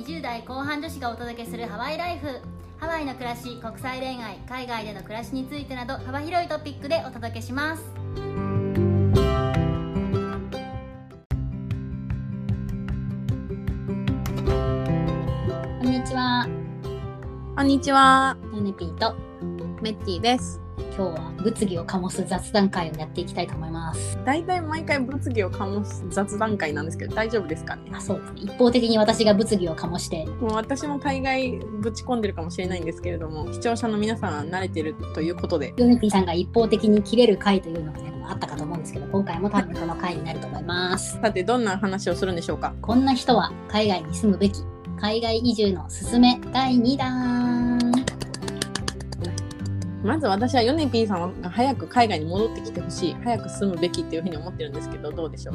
20代後半女子がお届けするハワイライフ。ハワイの暮らし国際恋愛海外での暮らしについてなど幅広いトピックでお届けします。こんにちは。こんにちは、ヨネピーと。メッティです。今日は物議を醸す雑談会をやっていきたいと思います。大体毎回物議を醸す雑談会なんですけど、大丈夫ですかね？あそう。ですね一方的に私が物議を醸して。もう私も大概ぶち込んでるかもしれないんですけれども、視聴者の皆さんは慣れてるということで、ヨネピーさんが一方的に切れる回というのがねあったかと思うんですけど今回も多分その回になると思います。さてどんな話をするんでしょうか？こんな人は海外に住むべき。海外移住のすすめ第2弾まず私はヨネピーさんが早く海外に戻ってきてほしい、早く住むべきっていうふうに思ってるんですけど、どうでしょう？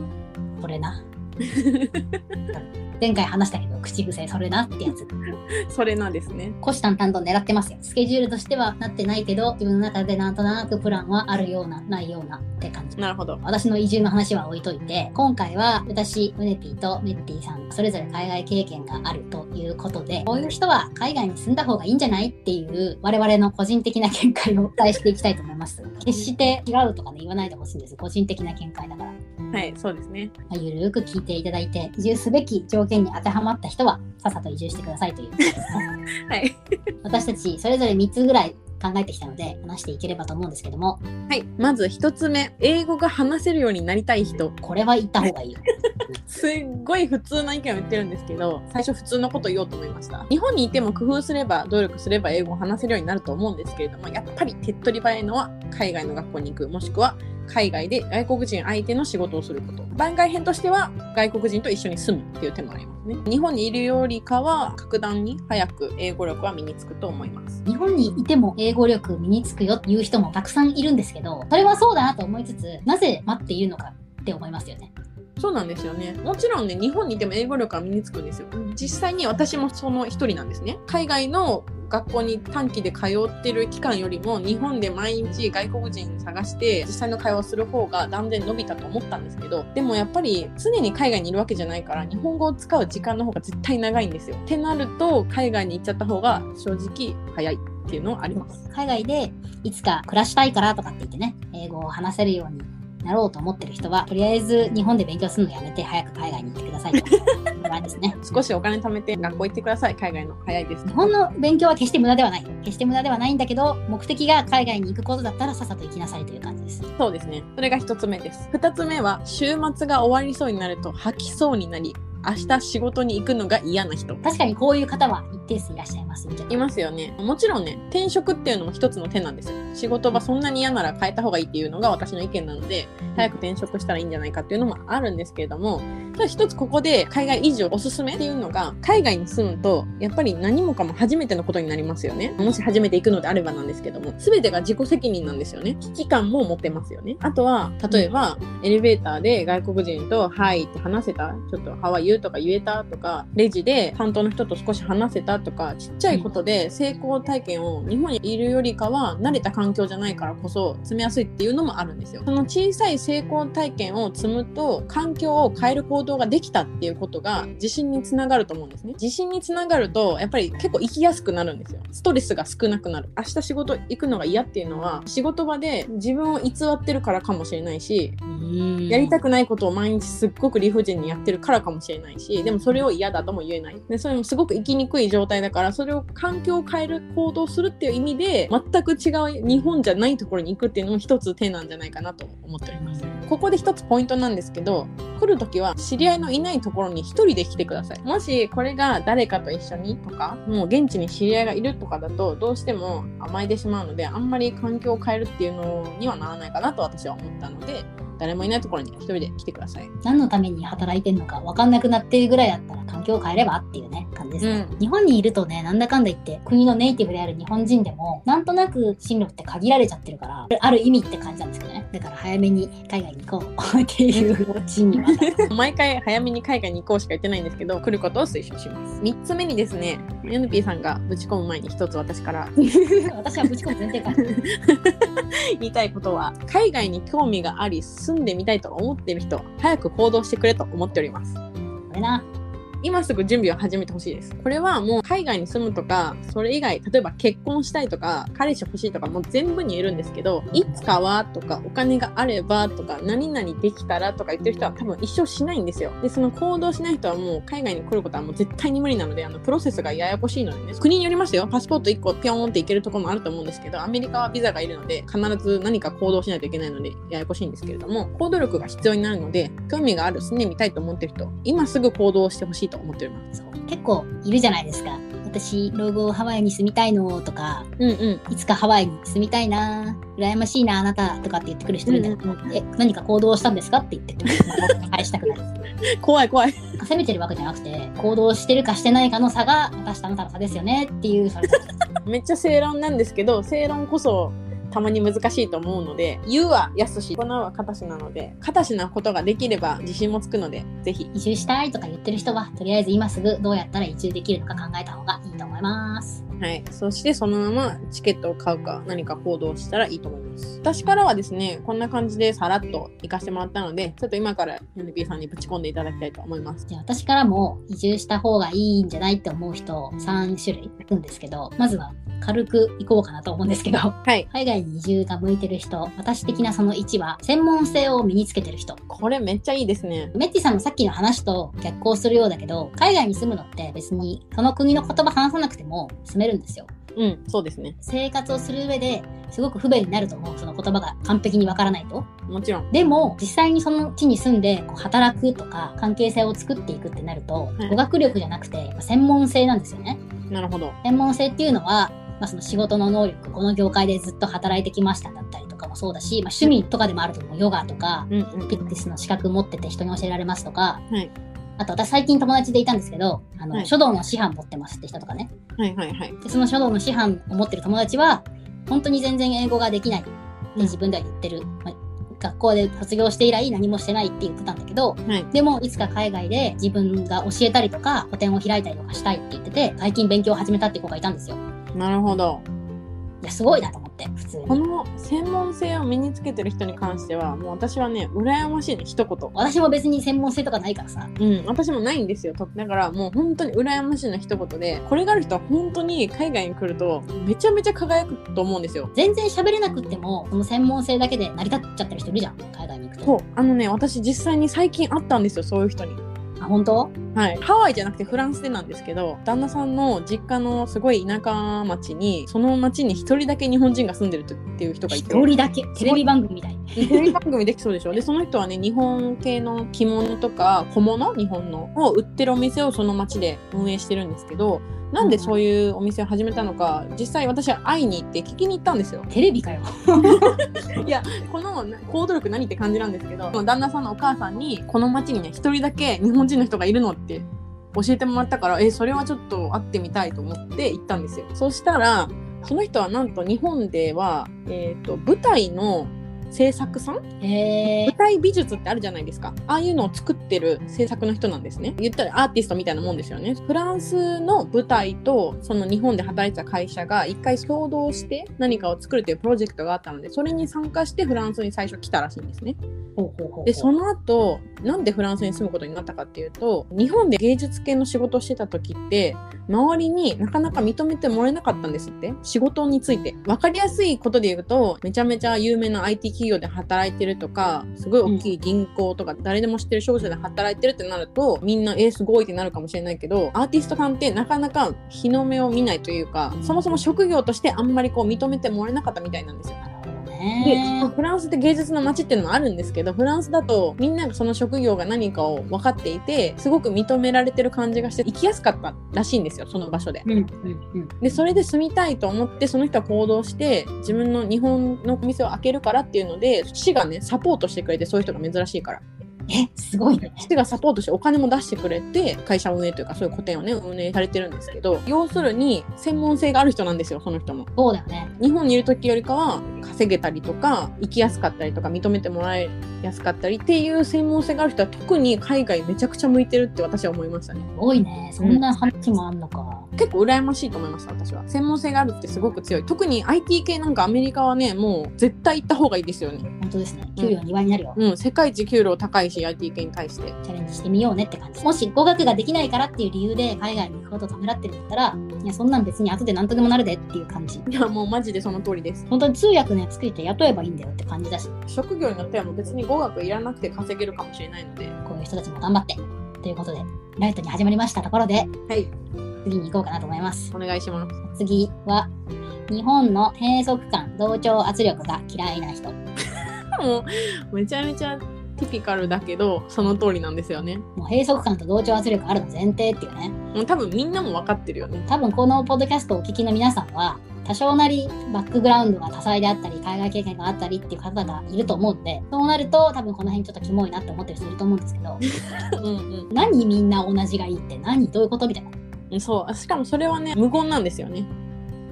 それな。前回話したけど口癖それなってやつ それなんですね。虎視眈々と狙ってますよスケジュールとしてはなってないけど自分の中でなんとなくプランはあるようなないようなって感じなるほど。私の移住の話は置いといて、今回は私、ムネピーとメッティさん、それぞれ海外経験があるということで、こういう人は海外に住んだ方がいいんじゃないっていう我々の個人的な見解をお伝えしていきたいと思います。決して違うとかね、言わないでほしいんです。個人的な見解だから。はい、そうですね。まあ、ゆるーく聞いていただいて、移住すべき条件に当てはまった人は、さっさと移住してくださいということですね。はい。私たち、それぞれ3つぐらい考えてきたので、話していければと思うんですけども、はい。まず一つ目、英語が話せるようになりたい人。これは言った方がいいよ。すっごい普通な意見を言ってるんですけど、最初普通のこと言おうと思いました。日本にいても工夫すれば、努力すれば英語を話せるようになると思うんですけれども、やっぱり手っ取り早いのは海外の学校に行く、もしくは海外で外国人相手の仕事をすること。番外編としては、外国人と一緒に住むっていう手もありますね。日本にいるよりかは、格段に早く英語力は身につくと思います。日本にいても英語力身につくよっていう人もたくさんいるんですけど、それはそうだなと思いつつ、なぜ待っているのかって思いますよね。そうなんですよね。もちろんね、日本にいても英語力は身につくんですよ。実際に私もその一人なんですね。海外の学校に短期で通ってる期間よりも、日本で毎日外国人探して実際の会話をする方が断然伸びたと思ったんですけど、でもやっぱり常に海外にいるわけじゃないから、日本語を使う時間の方が絶対長いんですよ。ってなると、海外に行っちゃった方が正直早いっていうのはあります。海外でいつか暮らしたいからとかって言ってね、英語を話せるようになろうと思ってる人は、とりあえず日本で勉強するのやめて早く海外に行ってくださいと。ぐらいですね。少しお金貯めて学校行ってください。海外の早いです日。本の勉強は決して無駄ではない。決して無駄ではないんだけど、目的が海外に行くことだったらさっさと行きなさいという感じです。そうですね。それが一つ目です。二つ目は、週末が終わりそうになると吐きそうになり、明日仕事に行くのが嫌な人。確かにこういう方は一定数いらっしゃいます。いますよね。もちろんね、転職っていうのも一つの手なんですよ。仕事場そんなに嫌なら変えた方がいいっていうのが私の意見なので、早く転職したらいいんじゃないかっていうのもあるんですけれども、ただ一つここで海外移住おすすめっていうのが、海外に住むと、やっぱり何もかも初めてのことになりますよね。もし初めて行くのであればなんですけども、全てが自己責任なんですよね。危機感も持ってますよね。あとは、例えば、エレベーターで外国人と、はいって話せたちょっと、ハワイユーとか言えたとか、レジで担当の人と少し話せたとか、ちっちゃいことで成功体験を日本にいるよりかは慣れた環境じゃないからこそ積みやすいっていうのもあるんですよ。その小さい成功体験を積むと環境を変える行動ができたっていうことが自信につながると思うんですね。自信につながるとやっぱり結構生きやすくなるんですよ。ストレスが少なくなる。明日仕事行くのが嫌っていうのは仕事場で自分を偽ってるからかもしれないし、やりたくないことを毎日すっごく理不尽にやってるからかもしれないないし、でもそれを嫌だとも言えない。で、それもすごく生きにくい状態だから、それを環境を変える行動するっていう意味で、全く違う日本じゃないところに行くっていうのも一つ手なんじゃないかなと思っております。ここで一つポイントなんですけど、来るときは知り合いのいないところに一人で来てください。もしこれが誰かと一緒にとか、もう現地に知り合いがいるとかだと、どうしても甘えてしまうので、あんまり環境を変えるっていうのにはならないかなと私は思ったので、誰もいないところに一人で来てください。何のために働いてんのか分かんなくなってるぐらいだったら環境を変えればっていうね感じですね、うん。日本にいるとねなんだかんだ言って国のネイティブである日本人でもなんとなく進路って限られちゃってるからある意味って感じなんですけどね。だから早めに海外に行こうっていうオチに 毎回早めに海外に行こうしか言ってないんですけど、来ることを推奨します。3つ目にですね、NP さんがぶち込む前に一つ私から。私はぶち込む前提か。ら 言いたいことは、海外に興味があり、住んでみたいと思っている人、早く行動してくれと思っております。これな今すぐ準備を始めてほしいです。これはもう海外に住むとか、それ以外、例えば結婚したいとか、彼氏欲しいとか、もう全部に言えるんですけど、いつかはとか、お金があればとか、何々できたらとか言ってる人は多分一生しないんですよ。で、その行動しない人はもう海外に来ることはもう絶対に無理なので、あの、プロセスがややこしいのでね、国によりますよ。パスポート1個ピョーンって行けるとこもあると思うんですけど、アメリカはビザがいるので、必ず何か行動しないといけないので、ややこしいんですけれども、行動力が必要になるので、興味がある、住んでみたいと思ってる人、今すぐ行動してほしいと思ってます。そう結構いるじゃないですか。私、老後ハワイに住みたいのとか、うんうん。いつかハワイに住みたいな、羨ましいな、あなたとかって言ってくる人いるんだけど、うんうんうんえ、何か行動したんですかって言って。返したくなる。怖い怖い。責めてるわけじゃなくて、行動してるかしてないかの差が私とあなたの差ですよねっていう、そ れめっちゃ正論なんですけど、正論こそたまに難しいと思うので、言うは安し、行うは形なので、形なことができれば自信もつくので、ぜひ。移住したいとか言ってる人は、とりあえず今すぐどうやったら移住できるのか考えた方がいいと思います。はい。そしてそのままチケットを買うか何か行動したらいいと思います。私からはですね、こんな感じでさらっと行かせてもらったので、ちょっと今から NP さんにぶち込んでいただきたいと思います。じゃあ私からも移住した方がいいんじゃないって思う人3種類いるんですけど、まずは軽くいこうかなと思うんですけど、はい。海外に移住が向いてる人、私的なその1は、専門性を身につけてる人。これめっちゃいいですね。メッティさんのさっきの話と逆行するようだけど、海外に住むのって別にその国の言葉話さなくても住めるんですよ。うん、そうですね。生活をする上ですごく不便になると思う。その言葉が完璧にわからないと。もちろん。でも、実際にその地に住んでこう働くとか関係性を作っていくってなると、はい語学力じゃなくて専門性なんですよね。なるほど。専門性っていうのは、まあ、その仕事の能力、この業界でずっと働いてきましただったりとかもそうだし、まあ、趣味とかでもあると思う。ヨガとか、うんうん。ピックスの資格持ってて人に教えられますとか、はい。あと私最近友達でいたんですけど、あの、はい書道の師範持ってますって人とかね。はいはいはい。でその書道の師範を持ってる友達は、本当に全然英語ができないって自分では言ってる。まあ学校で卒業して以来何もしてないって言ってたんだけど、はい。でもいつか海外で自分が教えたりとか、個展を開いたりとかしたいって言ってて、最近勉強を始めたって子がいたんですよ。なるほど。いや、すごいなと思って、普通に。この専門性を身につけてる人に関しては、もう私はね、羨ましいね、一言。私も別に専門性とかないからさ。うん、私もないんですよ。とだからもう本当に羨ましいの一言で、これがある人は本当に海外に来るとめちゃめちゃ輝くと思うんですよ。全然喋れなくっても、その専門性だけで成り立っちゃってる人いるじゃん、海外に行くと。そう、あのね、私実際に最近会ったんですよ、そういう人に。あ、本当？はい。ハワイじゃなくてフランスでなんですけど、旦那さんの実家のすごい田舎町に、その町に一人だけ日本人が住んでるっていう人がい一て。人だけ？テレビ番組みたい。テレビ番組できそうでしょでその人はね日本系の着物とか小物？日本の？を売ってるお店をその町で運営してるんですけどなんでそういうお店を始めたのか実際私は会いに行って聞きに行ったんですよテレビかよ。いやこのな行動力何って感じなんですけど旦那さんのお母さんにこの町にね一人だけ日本人の人がいるのって教えてもらったからえそれはちょっと会ってみたいと思って行ったんですよ。そしたらその人はなんと日本では、えー、と舞台の制作さん？へ舞台美術ってあるじゃないですか。ああいうのを作ってる制作の人なんですね。言ったらアーティストみたいなもんですよね。フランスの舞台とその日本で働いてた会社が一回共同して何かを作るというプロジェクトがあったので、それに参加してフランスに最初来たらしいんですね。で、その後、なんでフランスに住むことになったかっていうと、日本で芸術系の仕事をしてた時って、周りになかなか認めてもらえなかったんですって。仕事について。わかりやすいことで言うと、めちゃめちゃ有名な IT 企業で働いてるとか、すごい大きい銀行とか、誰でも知ってる商社で働いてるってなると、みんな、えー、すごいってなるかもしれないけど、アーティストさんってなかなか日の目を見ないというか、そもそも職業としてあんまりこう認めてもらえなかったみたいなんですよ。でね。フランスって芸術の街っていうのもあるんですけどフランスだとみんながその職業が何かを分かっていてすごく認められてる感じがして生きやすかったらしいんですよその場所で。うん。でそれで住みたいと思ってその人は行動して自分の日本のお店を開けるからっていうので市がねサポートしてくれてそういう人が珍しいからえ、すごいね。市がサポートしてお金も出してくれて会社運営というかそういう個展をね運営されてるんですけど要するに専門性がある人なんですよその人も。そうだよね。日本にいる時よりかは稼げたりとか生きやすかったりとか認めてもらいやすかったりっていう専門性がある人は特に海外めちゃくちゃ向いてるって私は思いましたねすごいね。そんな話もあんのか。結構羨ましいと思いました私は専門性があるってすごく強い特に IT 系なんかアメリカはねもう絶対行った方がいいですよね本当ですね。給料2倍になるよ。うん世界一給料高いし IT 系に対して。チャレンジしてみようねって感じ。もし語学ができないからっていう理由で海外に行くことをためらってるんだったら、いや、そんなん別に後で何とでもなるでっていう感じ。いや、もうマジでその通りです。本当に通訳のやつ作って雇えばいいんだよって感じだし、職業によってはもう別に語学いらなくて稼げるかもしれないので。こういう人たちも頑張って。ということで、ライトに始まりましたところで、はい、次に行こうかなと思います。お願いします。次は、日本の閉塞感、同調圧力が嫌いな人。もう、めちゃめちゃティピカルだけど、その通りなんですよね。もう閉塞感と同調圧力あるの前提っていうね。もう多分みんなも分かってるよね。多分このポッドキャストをお聞きの皆さんは、多少なりバックグラウンドが多彩であったり、海外経験があったりっていう方がいると思うんで、そうなると多分この辺ちょっとキモいなって思ってる人いると思うんですけど、うん何みんな同じがいいって何どういうことみたいな。うん。そう。しかもそれはね、無言なんですよね。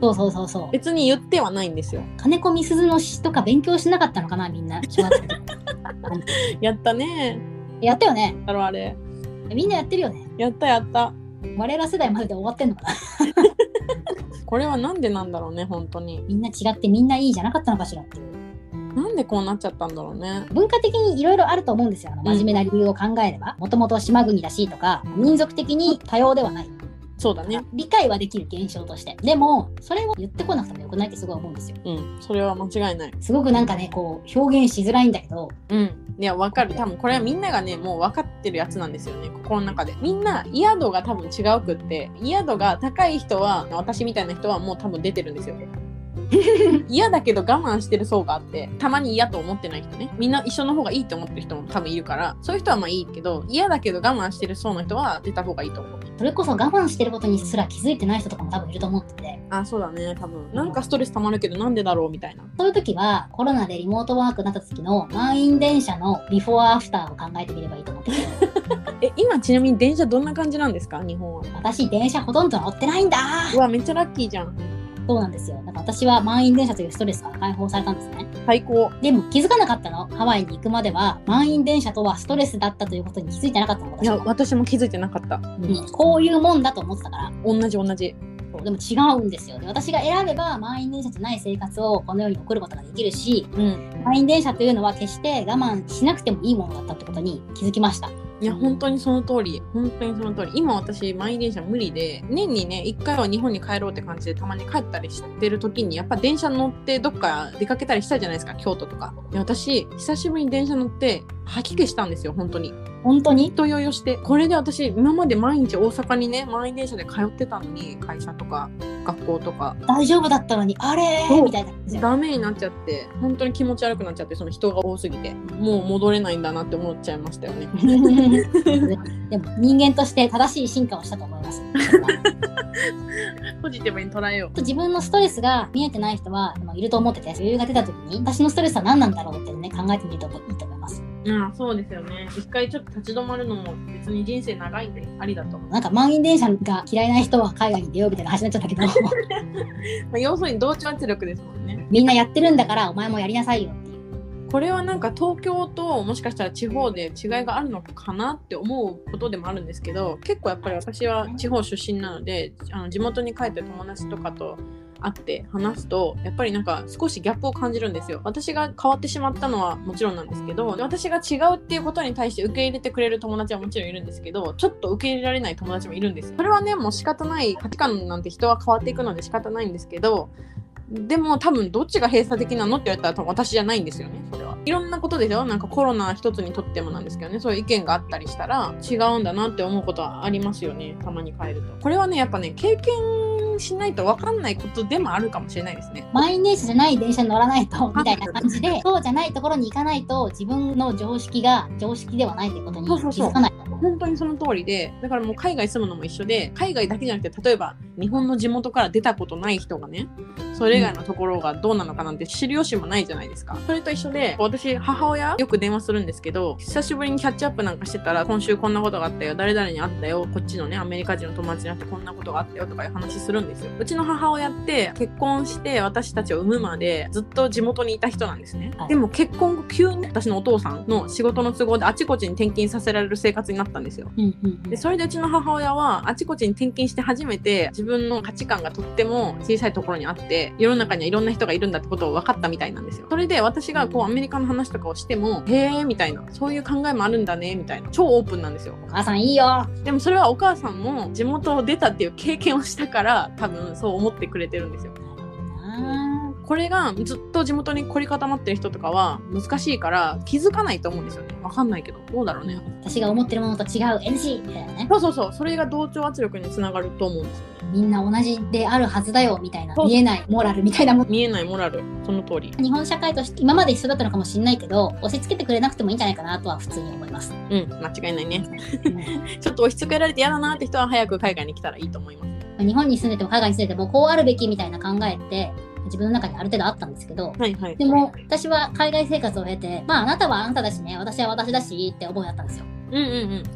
そうそうそうそう。別に言ってはないんですよ。金子みすずの詩とか勉強しなかったのかなみんな。やったね。やったよね。だろあれ。みんなやってるよね。やったやった。我ら世代までで終わってんのかな これはなんでなんだろうね、本当に。みんな違ってみんないいじゃなかったのかしらっていう。なんでこうなっちゃったんだろうね。文化的にいろいろあると思うんですよ。真面目な理由を考えれば。もともと島国だしとか、民族的に多様ではない。そうだね。理解はできる現象として。でも、それを言ってこなくてもよくないってすごい思うんですよ。うん。それは間違いない。すごくなんかね、こう、表現しづらいんだけど、うん。いや、わかる。多分これはみんながね、もう分かってるやつなんですよね。心の中で。みんな嫌度が多分違うくって、嫌度が高い人は、私みたいな人はもう多分出てるんですよ。嫌だけど我慢してる層があって、たまに嫌と思ってない人ね。みんな一緒の方がいいと思ってる人も多分いるから、そういう人はまあいいけど、嫌だけど我慢してる層の人は出た方がいいと思う。それこそ我慢してることにすら気づいてない人とかも多分いると思ってて、あ、そうだね。多分。なんかストレス溜まるけど、なんでだろうみたいな。そういう時はコロナでリモートワークになった時の満員電車のビフォーアフターを考えてみればいいと思ってて、え、今ちなみに電車どんな感じなんですか？日本は。私電車ほとんど乗ってないんだうわ、めっちゃラッキーじゃん。そうなんですよ。だから私は満員電車というストレスから解放されたんですね。最高。でも気づかなかったの。ハワイに行くまでは満員電車とはストレスだったということに気づいてなかったの。いや、私も気づいてなかった。うんこういうもんだと思ってたから。同じ同じ。でも違うんですよ。で私が選べば満員電車じゃない生活をこの世に送ることができるし、うん。満員電車というのは決して我慢しなくてもいいものだったってことに気づきました。いや、本当にその通り。本当にその通り。今私、満員電車無理で、年にね、一回は日本に帰ろうって感じでたまに帰ったりしてる時に、やっぱ電車乗ってどっか出かけたりしたじゃないですか、京都とか。で私、久しぶりに電車乗って、吐き気したんですよ、本当に。本当に？人酔いをして。これで私、今まで毎日大阪にね、満員電車で通ってたのに、会社とか、学校とか。大丈夫だったのに、あれ？みたいな。ダメになっちゃって、本当に気持ち悪くなっちゃって、その人が多すぎて。もう戻れないんだなって思っちゃいましたよね。でも人間として正しい進化をしたと思います。ポジティブに捉えよう。自分のストレスが見えてない人はまあいると思ってて、余裕が出た時に、私のストレスは何なんだろうってね、考えてみるといいと思います。ああそうですよね。一回ちょっと立ち止まるのも別に人生長いんでありだと思う。なんか満員電車が嫌いな人は海外に出ようみたいな話になっちゃったけど、まあ、要するに同調圧力ですもんね。みんなやってるんだからお前もやりなさいよっていう。これはなんか東京ともしかしたら地方で違いがあるのかなって思うことでもあるんですけど結構やっぱり私は地方出身なのであの地元に帰ってる友達とかと会って話すとやっぱりなんか少しギャップを感じるんですよ。私が変わってしまったのはもちろんなんですけど私が違うっていうことに対して受け入れてくれる友達はもちろんいるんですけどちょっと受け入れられない友達もいるんです。それはねもう仕方ない価値観なんて人は変わっていくので仕方ないんですけどでも多分どっちが閉鎖的なのって言われたら多分私じゃないんですよねそれは。いろんなことですよなんかコロナ一つにとってもなんですけどね。そういう意見があったりしたら違うんだなって思うことはありますよねたまに変えると。これはねやっぱね経験しないと分かんないことでもあるかもしれないですね満員電車じゃない電車に乗らないと、みたいな感じで、そうじゃないところに行かないと、自分の常識が常識ではないってことに気そうそうそうづかない。本当にその通りでだからもう海外住むのも一緒で海外だけじゃなくて例えば日本の地元から出たことない人がねそれ以外のところがどうなのかなんて知る由もないじゃないですかそれと一緒で私母親よく電話するんですけど久しぶりにキャッチアップなんかしてたら今週こんなことがあったよ誰々に会ったよこっちのねアメリカ人の友達に会ってこんなことがあったよとかいう話するんですよ。うちの母親って結婚して私たちを産むまでずっと地元にいた人なんですね。はいでも結婚後急に私のお父さんの仕事の都合であちこちに転勤させられる生活になったんですよ。うんうんでそれでうちの母親はあちこちに転勤して初めて自分の価値観がとっても小さいところにあって世の中にはいろんな人がいるんだってことを分かったみたいなんですよ。それで私がこうアメリカの話とかをしてもへえみたいなそういう考えもあるんだねみたいな超オープンなんですよ。お母さんいいよでもそれはお母さんも地元を出たっていう経験をしたから多分そう思ってくれてるんですよ。なこれがずっと地元に凝り固まってる人とかは難しいから気づかないと思うんですよね。わかんないけど。どうだろうね。私が思ってるものと違う NG みたいなねそうそうそう。それが同調圧力につながると思うんですよね。みんな同じであるはずだよみたいな見えないモラルみたいなもの見えないモラル。その通り。日本社会として今まで一緒だったのかもしれないけど押し付けてくれなくてもいいんじゃないかなとは普通に思います、うん。間違いないね。うん ちょっと押し付けられて嫌だなって人は早く海外に来たらいいと思います。日本に住んでても海外に住んでてもこうあるべきみたいな考えって自分の中にある程度あったんですけどはいはい。でも私は海外生活を経てまああなたはあなただしね私は私だしって思いだったんですようんうん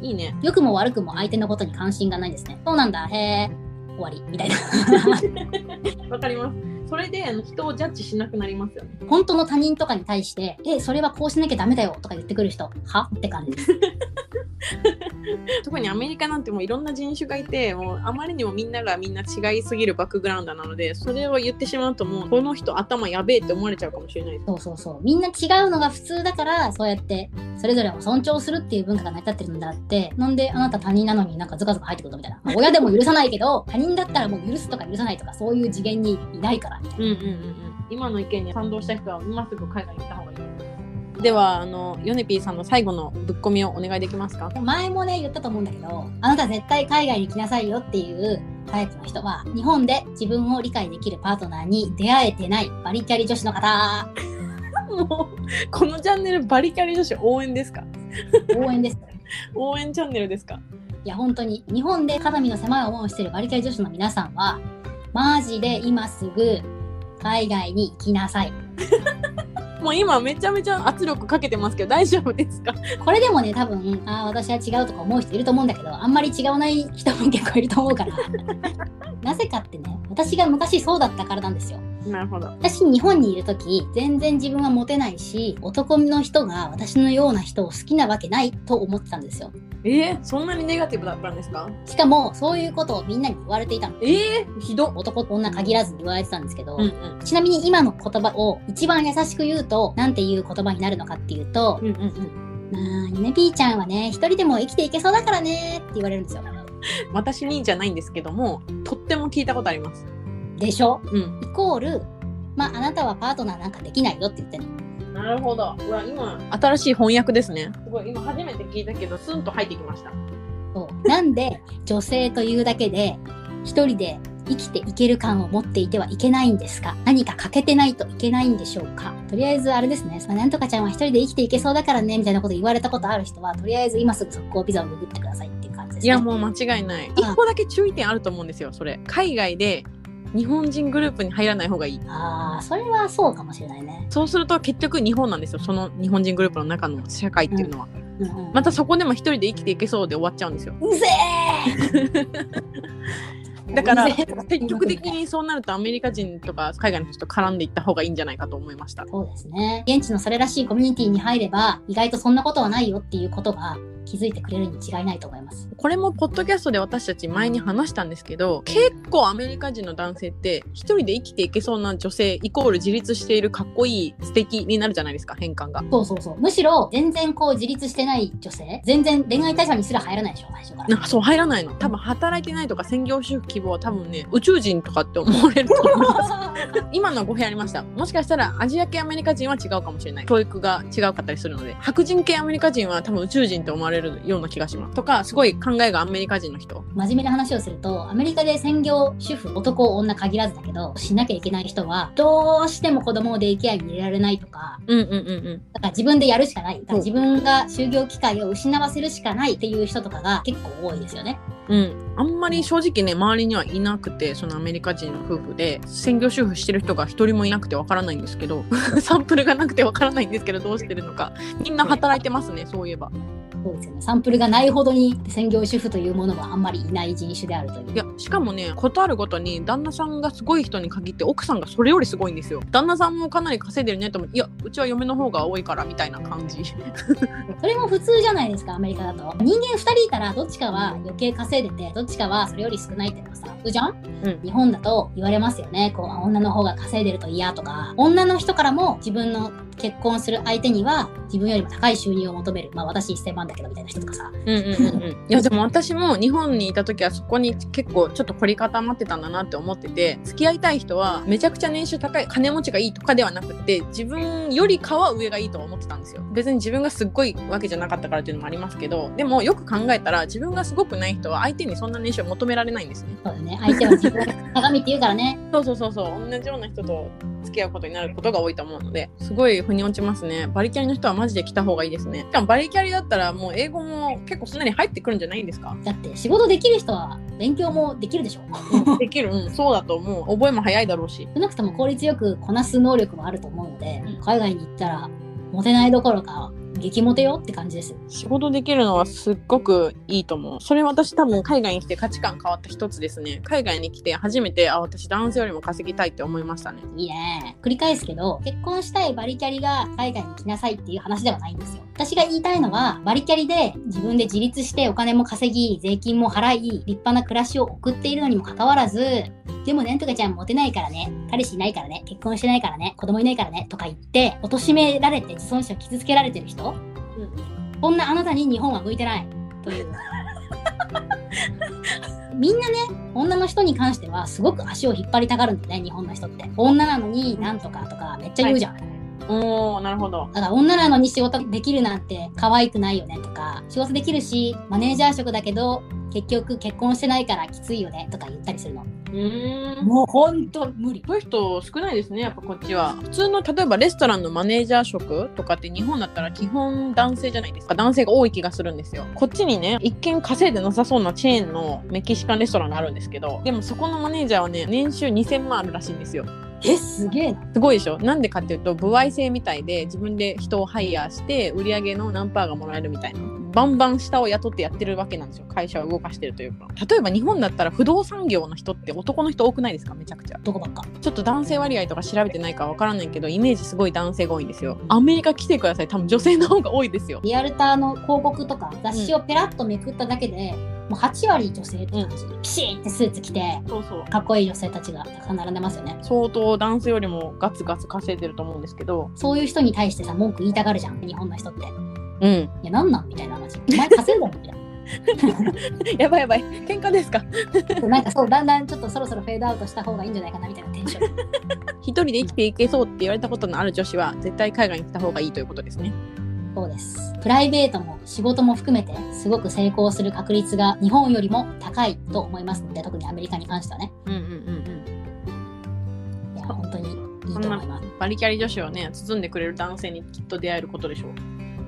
うん。いいね。良くも悪くも相手のことに関心がないんですねそうなんだへえ終わりみたいな わかります。それであの人をジャッジしなくなりますよね。本当の他人とかに対してえそれはこうしなきゃダメだよとか言ってくる人は？って感じです 特にアメリカなんてもういろんな人種がいてもうあまりにもみんながみんな違いすぎるバックグラウンドなのでそれを言ってしまうともうこの人頭やべえって思われちゃうかもしれない。そうそうそう。みんな違うのが普通だから、そうやって、それぞれを尊重するっていう文化が成り立ってるんだって、なんであなた他人なのになんかズカズカ入ってくるのみたいな。まあ親でも許さないけど、他人だったらもう許すとか許さないとか、そういう次元にいないから、うんうんうんうん。今の意見に賛同した人は今すぐ海外に行った方がいい。ではあのヨネピーさんの最後のぶっ込みをお願いできますか？前もね、言ったと思うんだけど、あなた絶対海外に来なさいよっていうタイプの人は、日本で自分を理解できるパートナーに出会えてないバリキャリ女子の方、もうこのチャンネルバリキャリ女子応援ですか？応援です。応援チャンネルですか？いや、本当に、日本で肩身の狭い思いをしているバリキャリ女子の皆さんは、マジで今すぐ海外に行きなさい。もう今めちゃめちゃ圧力かけてますけど大丈夫ですか？これでもね、多分、ああ、私は違うとか思う人いると思うんだけど、あんまり違わない人も結構いると思うから。なぜかってね、私が昔そうだったからなんですよ。なるほど。私、日本にいるとき、全然自分はモテないし、男の人が私のような人を好きなわけないと思ってたんですよ。えー、そんなにネガティブだったんですか？しかも、そういうことをみんなに言われていたの。えー、ひどっ。男と女限らずに言われてたんですけど、うんうん。ちなみに今の言葉を一番優しく言うと、なんていう言葉になるのかっていうと、うんうんうん。まあ、ゆねぴーちゃんはね、一人でも生きていけそうだからねって言われるんですよ。私にじゃないんですけども、とっても聞いたことあります。でしょ？うん。イコール、まあ、あなたはパートナーなんかできないよって言ってんの。なるほど。うわ、今、新しい翻訳ですね。すごい、今初めて聞いたけど、スンと入ってきました。そう。なんで、女性というだけで、一人で生きていける感を持っていてはいけないんですか？何か欠けてないといけないんでしょうか？とりあえずあれですね、まあなんとかちゃんは一人で生きていけそうだからね、みたいなこと言われたことある人は、とりあえず今すぐ速攻ビザをググってくださいっていう感じです、ね。いや、もう間違いない。一個だけ注意点あると思うんですよ、それ。海外で日本人グループに入らない方がいい。ああ、それはそうかもしれないね。そうすると結局日本なんですよ、その日本人グループの中の社会っていうのは。うんうん、またそこでも一人で生きていけそうで終わっちゃうんですよ。うぜえだから積極的にそうなるとアメリカ人とか海外の人と絡んでいった方がいいんじゃないかと思いました。そうですね。現地のそれらしいコミュニティに入れば、意外とそんなことはないよっていうことが気づいてくれるに違いないと思います。これもポッドキャストで私たち前に話したんですけど結構アメリカ人の男性って一人で生きていけそうな女性イコール自立しているかっこいい素敵になるじゃないですか変換が。そうそうそう。むしろ、全然こう自立してない女性、全然恋愛対象にすら入らないでしょ、最初から。そう入らないの多分働いてないとか専業主婦希望は多分ね宇宙人とかって思われると思います 今のは語弊ありましたもしかしたらアジア系アメリカ人は違うかもしれない教育が違うかったりするので白人系アメリカ人は多分宇宙人って思われるような気がします。とかすごい考えがアメリカ人の人。真面目な話をすると、アメリカで専業主婦、男、女限らずだけど、しなきゃいけない人は、どうしても子供をデイケアに入れられないとか、うんうんうんうん。だから自分でやるしかない。だから自分が就業機会を失わせるしかないっていう人とかが結構多いですよね。うん、あんまり正直ね周りにはいなくてそのアメリカ人の夫婦で専業主婦してる人が一人もいなくてわからないんですけど サンプルがなくてわからないんですけどどうしてるのか。みんな働いてますねそういえばそうですよね。サンプルがないほどに専業主婦というものはあんまりいない人種であるという。いやしかもねことあるごとに旦那さんがすごい人に限って奥さんがそれよりすごいんですよ旦那さんもかなり稼いでるねともいやうちは嫁の方が多いからみたいな感じ それも普通じゃないですか、アメリカだと。人間2人いたら、どっちかは余計稼いでて、どっちかはそれより少ないっていうのはさ、普通じゃん？うん日本だと言われますよね。こう、女の方が稼いでると嫌とか、女の人からも自分の結婚する相手には自分よりも高い収入を求める。まあ私1000万だけどみたいな人とかさ。うんうんうんうん いやでも私も日本にいた時はそこに結構ちょっと凝り固まってたんだなって思ってて付き合いたい人はめちゃくちゃ年収高い金持ちがいいとかではなくて自分よりかは上がいいとは思ってたんですよ別に自分がすっごいわけじゃなかったからっていうのもありますけどでもよく考えたら自分がすごくない人は相手にそんな年収を求められないんですねそうだよね。相手は自分が鏡って言うからね。そうそうそうそう同じような人と付き合うことになることが多いと思うのですごい腑に落ちますね。バリキャリの人はマジで来た方がいいですね。しかもバリキャリだったらもう英語も結構すんなり入ってくるんじゃないんですか？だって仕事できる人は勉強もできるでしょ。できる、うん、そうだと思う。覚えも早いだろうし。少なくとも効率よくこなす能力もあると思うので、うん海外に行ったらモテないどころか激モテよって感じです。仕事できるのはすっごくいいと思う。それ私多分海外に来て価値観変わった一つですね。海外に来て初めて、あ、私男性よりも稼ぎたいって思いましたね。いいね。繰り返すけど、結婚したいバリキャリが海外に来なさいっていう話ではないんですよ。私が言いたいのは、バリキャリで自分で自立してお金も稼ぎ、税金も払い、立派な暮らしを送っているのにもかかわらず、でもなんとかちゃんモテないからね、彼氏いないからね、結婚してないからね、子供いないからね、とか言って、貶められて自尊心を傷つけられてる人、そんなあなたに日本は向いてない。という。みんなね、女の人に関してはすごく足を引っ張りたがるんだよね、日本の人って。女なのになんとかとかめっちゃ言うじゃん。おー、なるほど。だから女なのに仕事できるなんて可愛くないよねとか、仕事できるし、マネージャー職だけど、結局結婚してないからきついよねとか言ったりするの。うーん。もうほんと無理。そういう人少ないですね、やっぱこっちは。普通の例えばレストランのマネージャー職とかって日本だったら基本男性じゃないですか。男性が多い気がするんですよ。こっちにね、一見稼いでなさそうなチェーンのメキシカンレストランがあるんですけど、でもそこのマネージャーはね、年収2000万あるらしいんですよ。え、すげえな。すごいでしょ？なんでかっていうと、部合制みたいで自分で人をハイヤーして売り上げの何パーがもらえるみたいな。バンバン下を雇ってやってるわけなんですよ。会社を動かしてるというか。例えば日本だったら不動産業の人って男の人多くないですか？めちゃくちゃ。どこばっか。ちょっと男性割合とか調べてないかわからないけど、イメージすごい男性が多いんですよ。アメリカ来てください。多分女性の方が多いですよ。リアルターの広告とか雑誌をペラッとめくっただけで、もう8割女性って感じ。ピシーってスーツ着て、そうそう。かっこいい女性たちがたくさん並んでますよね。相当男性よりもガツガツ稼いでると思うんですけど。そういう人に対してさ、文句言いたがるじゃん、日本の人って。うん。いや、なんなんみたいな話。お前稼いだのみたい やばいやばい。喧嘩ですか？な。なんかそう、だんだんちょっとそろそろフェードアウトした方がいいんじゃないかなみたいなテンション。一人で生きていけそうって言われたことのある女子は絶対海外に来た方がいいということですね。そうです。プライベートも仕事も含めて、すごく成功する確率が日本よりも高いと思いますので、特にアメリカに関してはね。うんうんうんうん。いや、本当にいいと思います。バリキャリ女子をね、包んでくれる男性にきっと出会えることでしょう。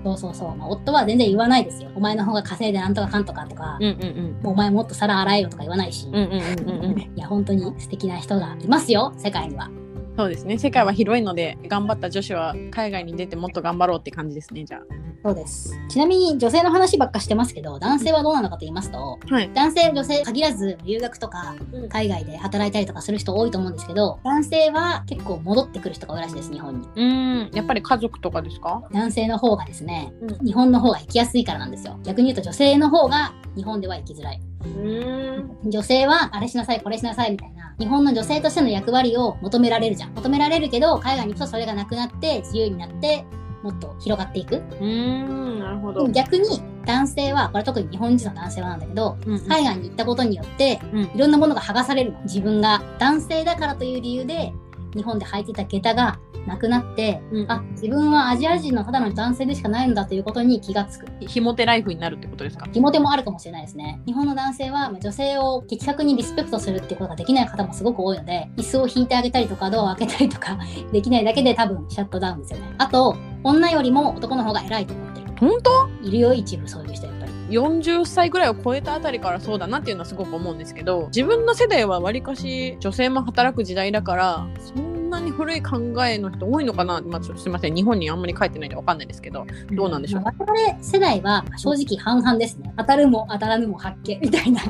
そうそうそう。まあ、夫は全然言わないですよ。お前の方が稼いでなんとかかんとかとか、うんうんうん。もうお前もっと皿洗えよとか言わないし。いや、本当に素敵な人がいますよ、世界には。そうですね。世界は広いので、頑張った女子は海外に出てもっと頑張ろうって感じですね、じゃあそうです。ちなみに女性の話ばっかしてますけど、男性はどうなのかと言いますと、あ。はい。男性、女性限らず留学とか海外で働いたりとかする人多いと思うんですけど、男性は結構戻ってくる人が多いらしいです、日本に。うーん、やっぱり家族とかですか？男性の方がですね、うん日本の方が行きやすいからなんですよ。逆に言うと女性の方が日本では行きづらい。うーん。女性はあれしなさい、これしなさいみたいな、日本の女性としての役割を求められるじゃん。求められるけど、海外に行くとそれがなくなって、自由になって、もっと広がっていく。うーん、なるほど。逆に男性は、これ特に日本人の男性はなんだけど、うんうん海外に行ったことによって、うんいろんなものが剥がされるの。自分が男性だからという理由で、日本で履いてた下駄がなくなって、うんあ、自分はアジア人のただの男性でしかないんだということに気がつく。ひも手ライフになるってことですか？気持ちもあるかもしれないですね。日本の男性はまあ女性を的確にリスペクトするっていうことができない方もすごく多いので、椅子を引いてあげたりとか、ドアを開けたりとか できないだけで多分シャットダウンですよね。あと、女よりも男の方が偉いと思ってる。本当？いるよ、一部そういう人やっぱり。40歳ぐらいを超えたあたりからそうだなっていうのはすごく思うんですけど自分の世代はわりかし女性も働く時代だからそんななに古い考えの人多いのかな、まあ、ちょっとすみません日本にあんまり書いてないんでわかんないですけどどうなんでしょう？まあ我々世代は正直半々ですね。当たるも当たらぬも発見みたいな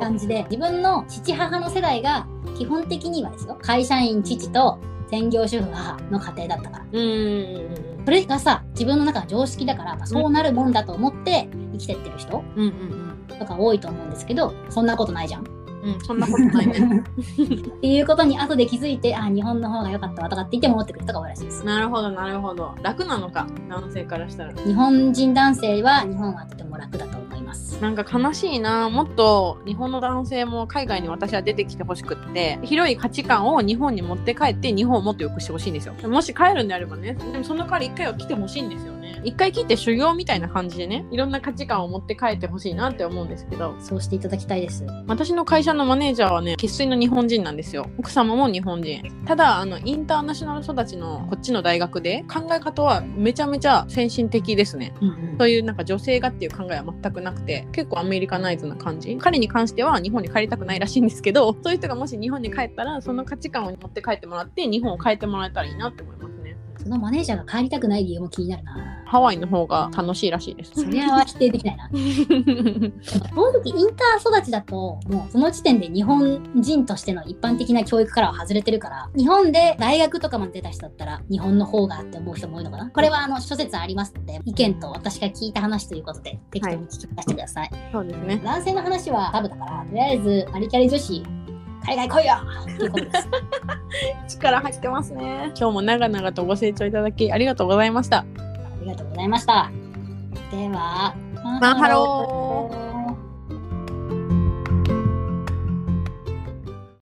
感じで、自分の父母の世代が基本的にはですよ、会社員父と専業主婦母の家庭だったから。うーん。それがさ、自分の中の常識だから、まあそうなるもんだと思って生きてってる人うんうんとか多いと思うんですけど、そんなことないじゃん。うんうんそんなことないね。っていうことに後で気づいて、あ、日本の方が良かったわとかって言って戻ってくる人が多いらしいです。なるほどなるほど。楽なのか男性からしたら。日本人男性は日本はとても楽だとます。なんか悲しいな。もっと日本の男性も海外に私は出てきてほしくって。広い価値観を日本に持って帰って日本をもっと良くしてほしいんですよ。もし帰るんであればね。でもその代わり一回は来てほしいんですよ。ね一回来て修行みたいな感じでねいろんな価値観を持って帰ってほしいなって思うんですけど。そうしていただきたいです。私の会社のマネージャーはね生粋の日本人なんですよ。奥様も日本人。ただあのインターナショナル育ちのこっちの大学で考え方はめちゃめちゃ先進的ですね。うんうん。そういうなんか女性がっていう考えは全くなくて結構アメリカナイズな感じ。彼に関しては日本に帰りたくないらしいんですけど そういう人がもし日本に帰ったらその価値観を持って帰ってもらって日本を変えてもらえたらいいなって思いますね。そのマネージャーが帰りたくない理由も気になるな。ハワイの方が楽しいらしいですそれは否定できないな。でも正直インター育ちだと、もうその時点で日本人としての一般的な教育からは外れてるから、日本で大学とかまで出た人だったら、日本の方がって思う人も多いのかな。これはあの諸説ありますので、意見と私が聞いた話ということで、適当に聞き出してください。そうですね男性の話はタブだから、とりあえずありきゃり女子、海外来いよっていうことです。力入ってますね今日も長々とご清聴いただきありがとうございましたありがとうございました。では、マンハロー